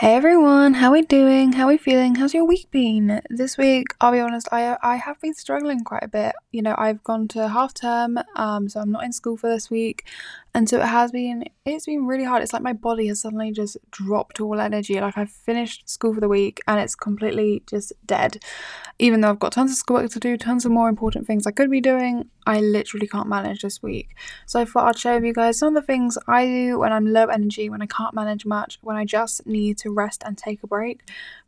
Hey everyone, how are we doing? How are we feeling? How's your week been? This week, I'll be honest, I I have been struggling quite a bit. You know, I've gone to half term, um, so I'm not in school for this week, and so it has been it's been really hard. It's like my body has suddenly just dropped all energy. Like I've finished school for the week and it's completely just dead. Even though I've got tons of schoolwork to do, tons of more important things I could be doing, I literally can't manage this week. So I thought I'd share with you guys some of the things I do when I'm low energy, when I can't manage much, when I just need to rest and take a break.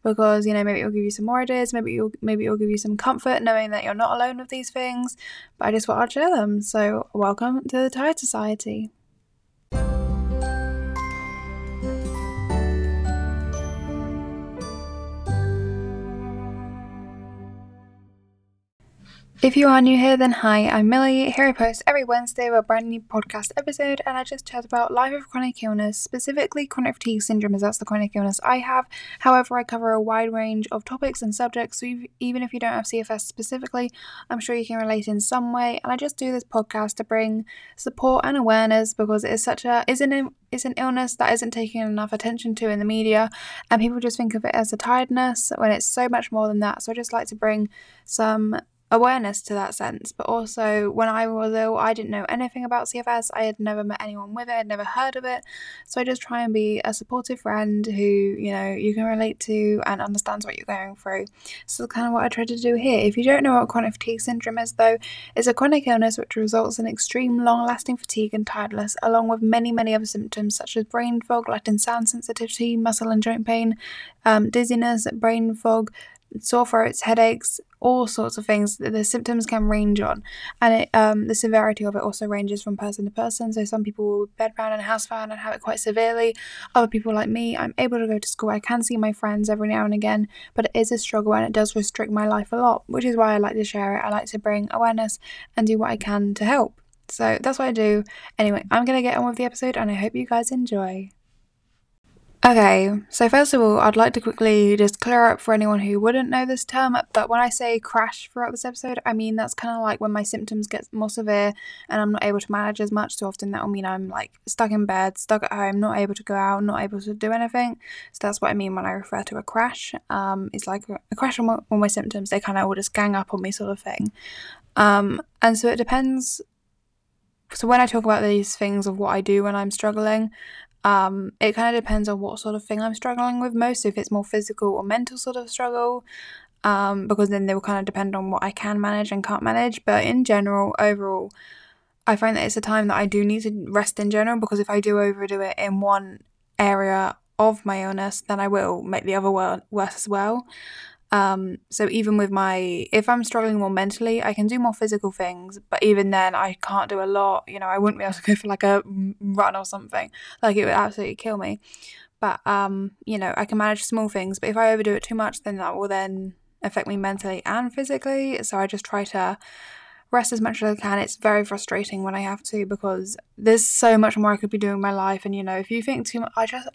Because, you know, maybe it'll give you some more ideas, maybe you'll maybe it'll give you some comfort knowing that you're not alone with these things. But I just thought I'd share them. So welcome to the Tired Society. If you are new here, then hi, I'm Millie. Here I post every Wednesday with a brand new podcast episode, and I just chat about life with chronic illness, specifically chronic fatigue syndrome, as that's the chronic illness I have. However, I cover a wide range of topics and subjects, so even if you don't have CFS specifically, I'm sure you can relate in some way. And I just do this podcast to bring support and awareness because it is such a is an it's an illness that isn't taken enough attention to in the media, and people just think of it as a tiredness when it's so much more than that. So I just like to bring some awareness to that sense. But also, when I was ill, I didn't know anything about CFS. I had never met anyone with it, I'd never heard of it. So I just try and be a supportive friend who, you know, you can relate to and understands what you're going through. So, kind of what I try to do here. If you don't know what chronic fatigue syndrome is, though, it's a chronic illness which results in extreme long lasting fatigue and tiredness, along with many, many other symptoms such as brain fog, Latin sound sensitivity, muscle and joint pain, um, dizziness, brain fog, sore throats, headaches, all sorts of things the symptoms can range on, and it, um, the severity of it also ranges from person to person. So some people will bedbound and housebound and have it quite severely. Other people like me, I'm able to go to school. I can see my friends every now and again, but it is a struggle and it does restrict my life a lot, which is why I like to share it. I like to bring awareness and do what I can to help. So that's what I do. Anyway, I'm gonna get on with the episode, and I hope you guys enjoy. Okay, so first of all, I'd like to quickly just clear up for anyone who wouldn't know this term, but when I say crash throughout this episode, I mean that's kind of like when my symptoms get more severe and I'm not able to manage as much. So often that will mean I'm like stuck in bed, stuck at home, not able to go out, not able to do anything. So that's what I mean when I refer to a crash. Um, it's like a crash on all my symptoms, they kind of all just gang up on me, sort of thing. Um, and so it depends so when I talk about these things of what I do when I'm struggling, um, it kind of depends on what sort of thing I'm struggling with most, if it's more physical or mental sort of struggle, um, because then they will kind of depend on what I can manage and can't manage. But in general, overall, I find that it's a time that I do need to rest in general because if I do overdo it in one area of my illness, then I will make the other worse as well. Um, so even with my, if I'm struggling more mentally, I can do more physical things, but even then, I can't do a lot. You know, I wouldn't be able to go for like a run or something. Like it would absolutely kill me. But um, you know, I can manage small things. But if I overdo it too much, then that will then affect me mentally and physically. So I just try to rest as much as I can. It's very frustrating when I have to because there's so much more I could be doing in my life. And you know, if you think too much, I just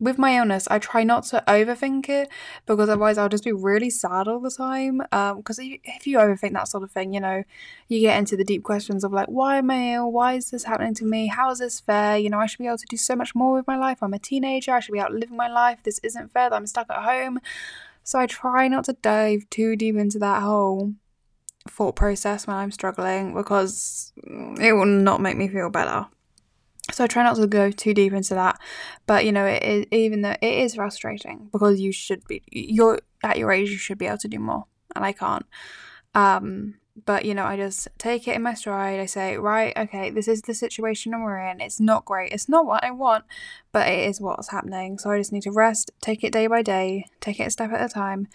with my illness, I try not to overthink it because otherwise I'll just be really sad all the time. Because um, if you overthink that sort of thing, you know, you get into the deep questions of like, why am I ill? Why is this happening to me? How is this fair? You know, I should be able to do so much more with my life. I'm a teenager. I should be out living my life. This isn't fair that I'm stuck at home. So I try not to dive too deep into that whole thought process when I'm struggling because it will not make me feel better. So I try not to go too deep into that, but you know, it is, even though it is frustrating because you should be, you're at your age, you should be able to do more, and I can't. Um, but you know, I just take it in my stride. I say, right, okay, this is the situation we're in. It's not great. It's not what I want, but it is what's happening. So I just need to rest, take it day by day, take it a step at a time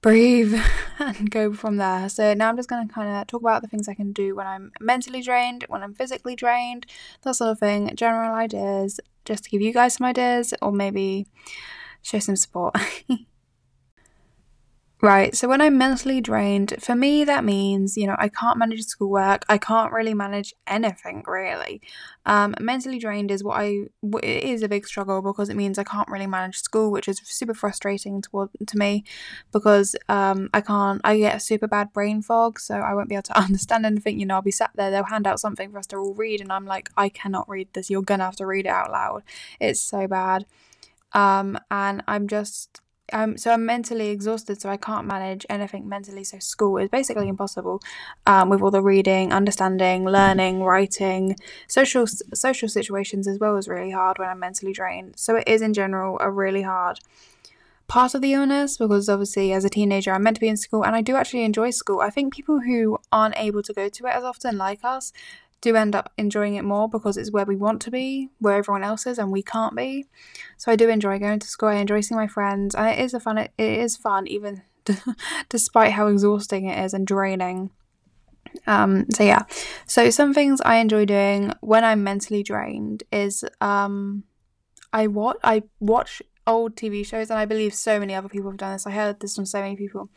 breathe and go from there. So now I'm just going to kind of talk about the things I can do when I'm mentally drained, when I'm physically drained, that sort of thing, general ideas, just to give you guys some ideas or maybe show some support. Right, so when I'm mentally drained, for me that means, you know, I can't manage schoolwork, I can't really manage anything really. Um, mentally drained is what I it is a big struggle because it means I can't really manage school, which is super frustrating to to me because um, I can't I get a super bad brain fog, so I won't be able to understand anything. You know, I'll be sat there, they'll hand out something for us to all read, and I'm like, I cannot read this. You're gonna have to read it out loud. It's so bad. Um, and I'm just um, so I'm mentally exhausted, so I can't manage anything mentally. So school is basically impossible, um, with all the reading, understanding, learning, writing, social social situations as well is really hard when I'm mentally drained. So it is in general a really hard part of the illness because obviously as a teenager I'm meant to be in school and I do actually enjoy school. I think people who aren't able to go to it as often like us do end up enjoying it more because it's where we want to be, where everyone else is and we can't be. So I do enjoy going to school. I enjoy seeing my friends, and it is a fun. It is fun, even despite how exhausting it is and draining. Um, so yeah, so some things I enjoy doing when I'm mentally drained is um, I watch I watch old TV shows, and I believe so many other people have done this. I heard this from so many people.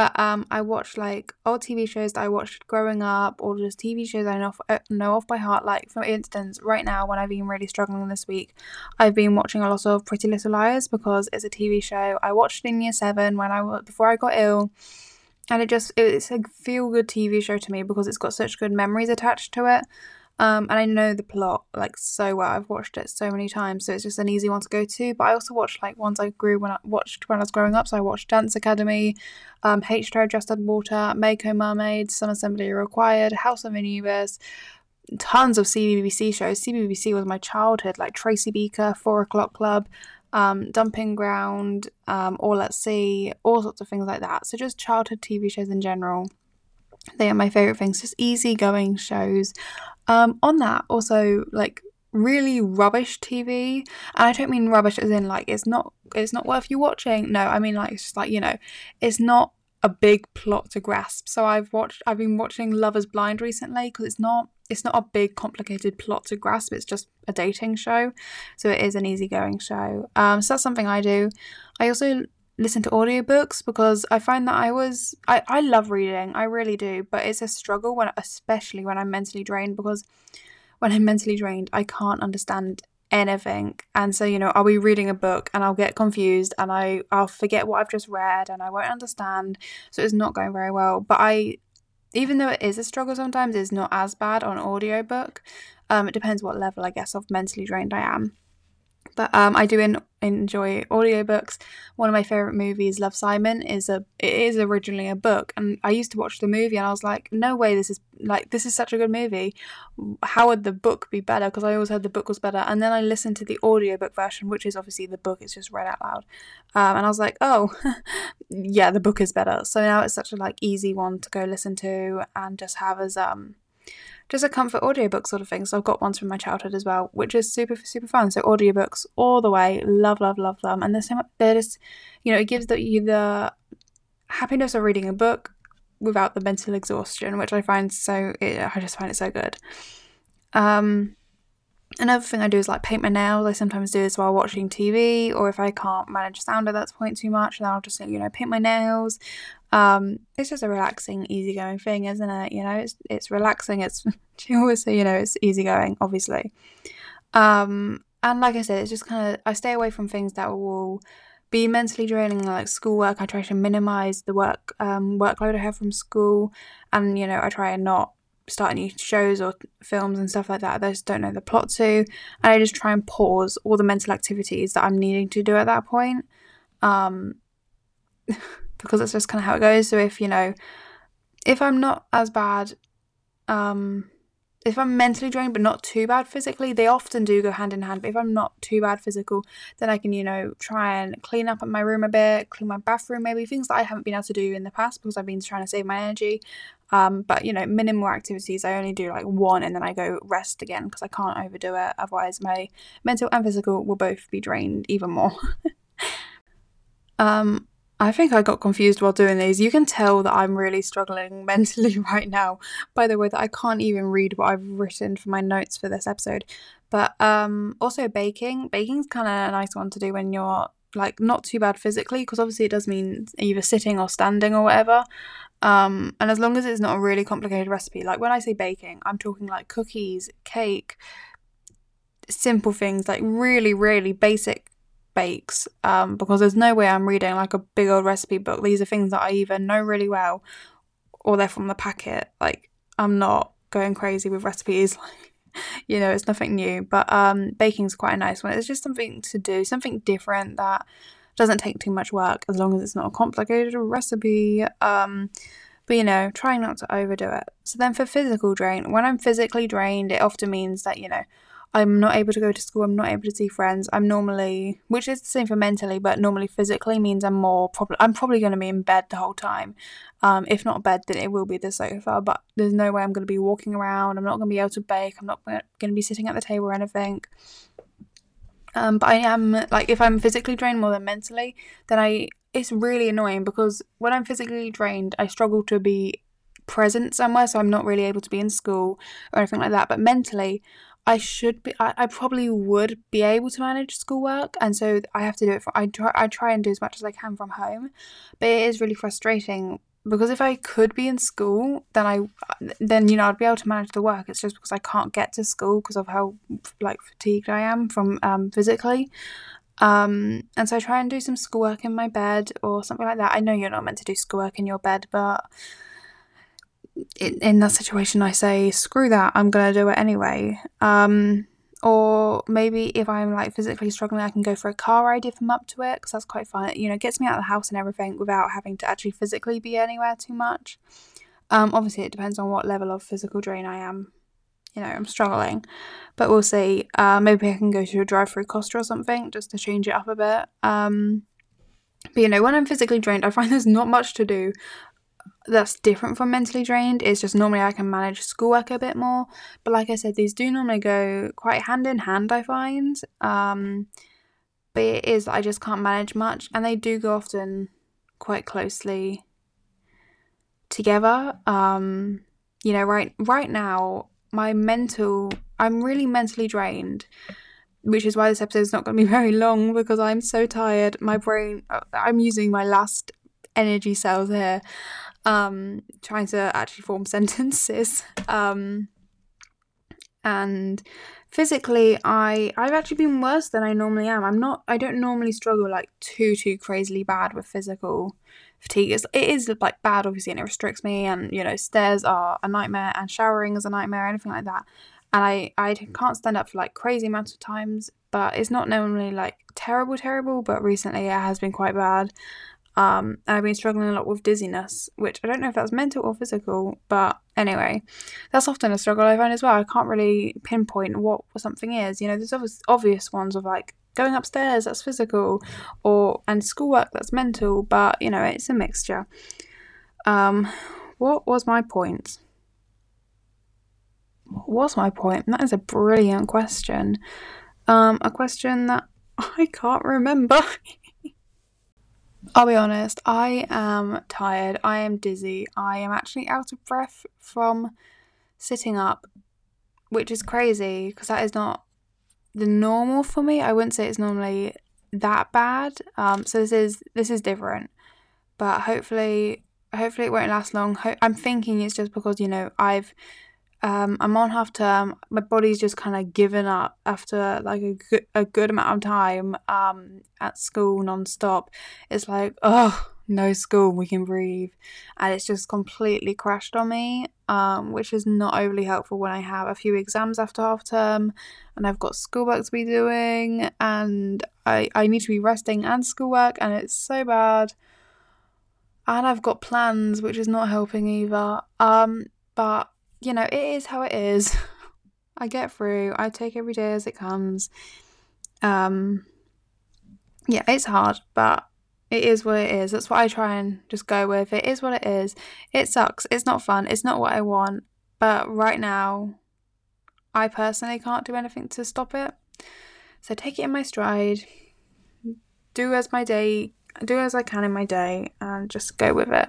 But um, I watch like old TV shows that I watched growing up, or just TV shows I know, uh, know off by heart. Like for instance, right now when I've been really struggling this week, I've been watching a lot of Pretty Little Liars because it's a TV show I watched in year seven when I before I got ill, and it just it's a feel good TV show to me because it's got such good memories attached to it. Um, and I know the plot like so well. I've watched it so many times, so it's just an easy one to go to. But I also watched like ones I grew when I watched when I was growing up. So I watched Dance Academy, um, H2O Just Add Water, Mako Mermaid, Some Assembly Required, House of Anubis, tons of CBBC shows. CBBC was my childhood, like Tracy Beaker, Four O'clock Club, um, Dumping Ground, um, All at Sea, all sorts of things like that. So just childhood TV shows in general. They are my favourite things, just easy going shows. Um, on that, also like really rubbish TV, and I don't mean rubbish as in like it's not it's not worth you watching. No, I mean like it's just like you know, it's not a big plot to grasp. So I've watched I've been watching Love Is Blind recently because it's not it's not a big complicated plot to grasp. It's just a dating show, so it is an easygoing show. Um, so that's something I do. I also listen to audiobooks because I find that I was I, I love reading, I really do, but it's a struggle when especially when I'm mentally drained because when I'm mentally drained I can't understand anything. And so, you know, I'll be reading a book and I'll get confused and I, I'll forget what I've just read and I won't understand. So it's not going very well. But I even though it is a struggle sometimes, it's not as bad on audiobook. Um, it depends what level I guess of mentally drained I am. But um, I do in, enjoy audiobooks. One of my favorite movies, Love Simon, is a it is originally a book, and I used to watch the movie, and I was like, no way, this is like this is such a good movie. How would the book be better? Because I always heard the book was better, and then I listened to the audiobook version, which is obviously the book. It's just read out loud, um, and I was like, oh, yeah, the book is better. So now it's such a like easy one to go listen to and just have as um just a comfort audiobook sort of thing. So I've got ones from my childhood as well, which is super super fun. So audiobooks all the way, love love love them, and there's so. They're just, you know, it gives the, you the happiness of reading a book without the mental exhaustion, which I find so. It, I just find it so good. Um, Another thing I do is like paint my nails. I sometimes do this while watching TV, or if I can't manage sound at that point too much, then I'll just you know paint my nails. Um, it's just a relaxing, easygoing thing, isn't it? You know, it's it's relaxing. It's chill, so you know it's easygoing, obviously. Um, and like I said, it's just kind of I stay away from things that will be mentally draining, like schoolwork. I try to minimize the work um, workload I have from school, and you know I try and not start new shows or films and stuff like that I just don't know the plot to. And I just try and pause all the mental activities that I'm needing to do at that point um because that's just kind of how it goes. So if you know if I'm not as bad um if I'm mentally drained but not too bad physically, they often do go hand in hand. But if I'm not too bad physical, then I can, you know, try and clean up my room a bit, clean my bathroom, maybe things that I haven't been able to do in the past because I've been trying to save my energy. Um, but you know, minimal activities. I only do like one and then I go rest again because I can't overdo it. Otherwise, my mental and physical will both be drained even more. um, I think I got confused while doing these. You can tell that I'm really struggling mentally right now by the way that I can't even read what I've written for my notes for this episode. But um, also baking. Baking's kind of a nice one to do when you're like not too bad physically because obviously it does mean either sitting or standing or whatever. Um, and as long as it's not a really complicated recipe, like when I say baking, I'm talking like cookies, cake, simple things like really, really basic um, because there's no way I'm reading like a big old recipe book. These are things that I either know really well or they're from the packet. Like I'm not going crazy with recipes. you know, it's nothing new. But um, baking's quite a nice one. It's just something to do, something different that doesn't take too much work as long as it's not a complicated recipe. Um, but you know, trying not to overdo it. So then for physical drain, when I'm physically drained, it often means that, you know, I'm not able to go to school, I'm not able to see friends. I'm normally, which is the same for mentally, but normally physically means I'm more probably I'm probably going to be in bed the whole time. Um, if not bed, then it will be the sofa. But there's no way I'm going to be walking around. I'm not going to be able to bake. I'm not going to be sitting at the table or anything. Um, but I am like if I'm physically drained more than mentally, then I it's really annoying because when I'm physically drained, I struggle to be present somewhere, so I'm not really able to be in school or anything like that. But mentally, I should be. I, I probably would be able to manage schoolwork, and so I have to do it. For, I try. I try and do as much as I can from home, but it is really frustrating because if I could be in school, then I then you know I'd be able to manage the work. It's just because I can't get to school because of how like fatigued I am from um, physically. Um, and so I try and do some schoolwork in my bed or something like that. I know you're not meant to do schoolwork in your bed, but in, that situation, I say, screw that, I'm going to do it anyway. Um, or maybe if I'm like physically struggling, I can go for a car ride if I'm up to it because that's quite fun. It, you know, gets me out of the house and everything without having to actually physically be anywhere too much. Um, obviously, it depends on what level of physical drain I am. You know, I'm struggling, but we'll see. Uh, maybe I can go to a drive-through Costa or something just to change it up a bit. Um, but you know, when I'm physically drained, I find there's not much to do that's different from mentally drained is just normally I can manage schoolwork a bit more. But like I said, these do normally go quite hand in hand, I find. Um, but it is I just can't manage much, and they do go often quite closely together. Um, you know, right right now, my mental I'm really mentally drained, which is why this episode is not going to be very long because I'm so tired. My brain, uh, I'm using my last energy cells here um, trying to actually form sentences. Um, and physically, I I've actually been worse than I normally am. I'm not. I don't normally struggle like too too crazily bad with physical fatigue. It's, it is like bad, obviously, and it restricts me. And you know, stairs are a nightmare, and showering is a nightmare, anything like that. And I I can't stand up for like crazy amounts of times. But it's not normally like terrible, terrible. But recently, it has been quite bad. Um, I've been struggling a lot with dizziness, which I don't know if that's mental or physical, but anyway, that's often a struggle I find as well. I can't really pinpoint what something is. You know, there's obvious, obvious ones of like going upstairs, that's physical, or and schoolwork, that's mental, but you know, it's a mixture. Um, what was my point? What was my point? That is a brilliant question. Um, a question that I can't remember. I'll be honest, I am tired. I am dizzy. I am actually out of breath from sitting up, which is crazy because that is not the normal for me. I wouldn't say it's normally that bad. Um, so this is this is different, but hopefully, hopefully it won't last long. I'm thinking it's just because you know I've um, I'm on half term. My body's just kind of given up after like a good, a good amount of time um, at school non-stop. It's like, oh, no school, we can breathe. And it's just completely crashed on me, um, which is not overly helpful when I have a few exams after half term and I've got schoolwork to be doing and I, I need to be resting and schoolwork and it's so bad. And I've got plans, which is not helping either. Um, but you know, it is how it is. I get through. I take every day as it comes. Um, yeah, it's hard, but it is what it is. That's what I try and just go with. It is what it is. It sucks. It's not fun. It's not what I want. But right now, I personally can't do anything to stop it. So take it in my stride. Do as my day, do as I can in my day, and just go with it.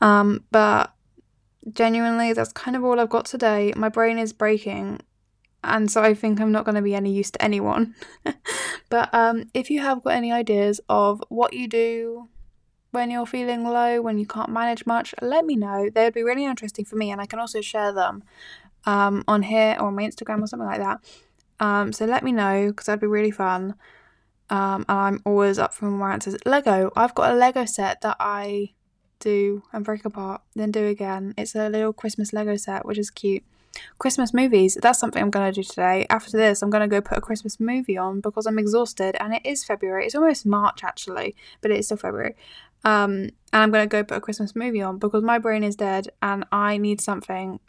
Um, but genuinely, that's kind of all I've got today. My brain is breaking, and so I think I'm not going to be any use to anyone. but um, if you have got any ideas of what you do when you're feeling low, when you can't manage much, let me know. They would be really interesting for me, and I can also share them um, on here or on my Instagram or something like that. Um, so let me know because that'd be really fun. Um, and I'm always up for more answers. Lego. I've got a Lego set that I do and break apart, then do again. It's a little Christmas Lego set, which is cute. Christmas movies. That's something I'm going to do today. After this, I'm going to go put a Christmas movie on because I'm exhausted and it is February. It's almost March actually, but it is still February. Um, and I'm going to go put a Christmas movie on because my brain is dead and I need something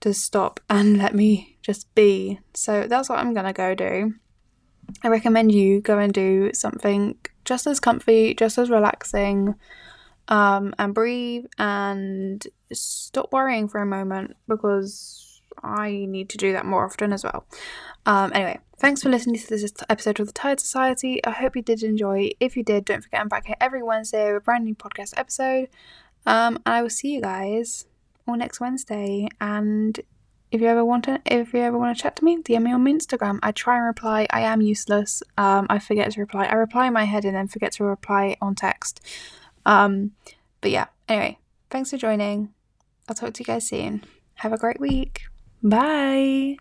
to stop and let me just be. So that's what I'm going to go do. I recommend you go and do something just as comfy, just as relaxing, um, and breathe and stop worrying for a moment because I need to do that more often as well. Um, anyway, thanks for listening to this episode of the Tired Society. I hope you did enjoy. If you did, don't forget I'm back here every Wednesday with a brand new podcast episode. Um, and I will see you guys all next Wednesday. And if you ever want to, if you ever want to chat to me, DM me on Instagram. I try and reply. I am useless. Um, I forget to reply. I reply in my head and then forget to reply on text. Um, but yeah. Anyway, thanks for joining. I'll talk to you guys soon. Have a great week. Bye.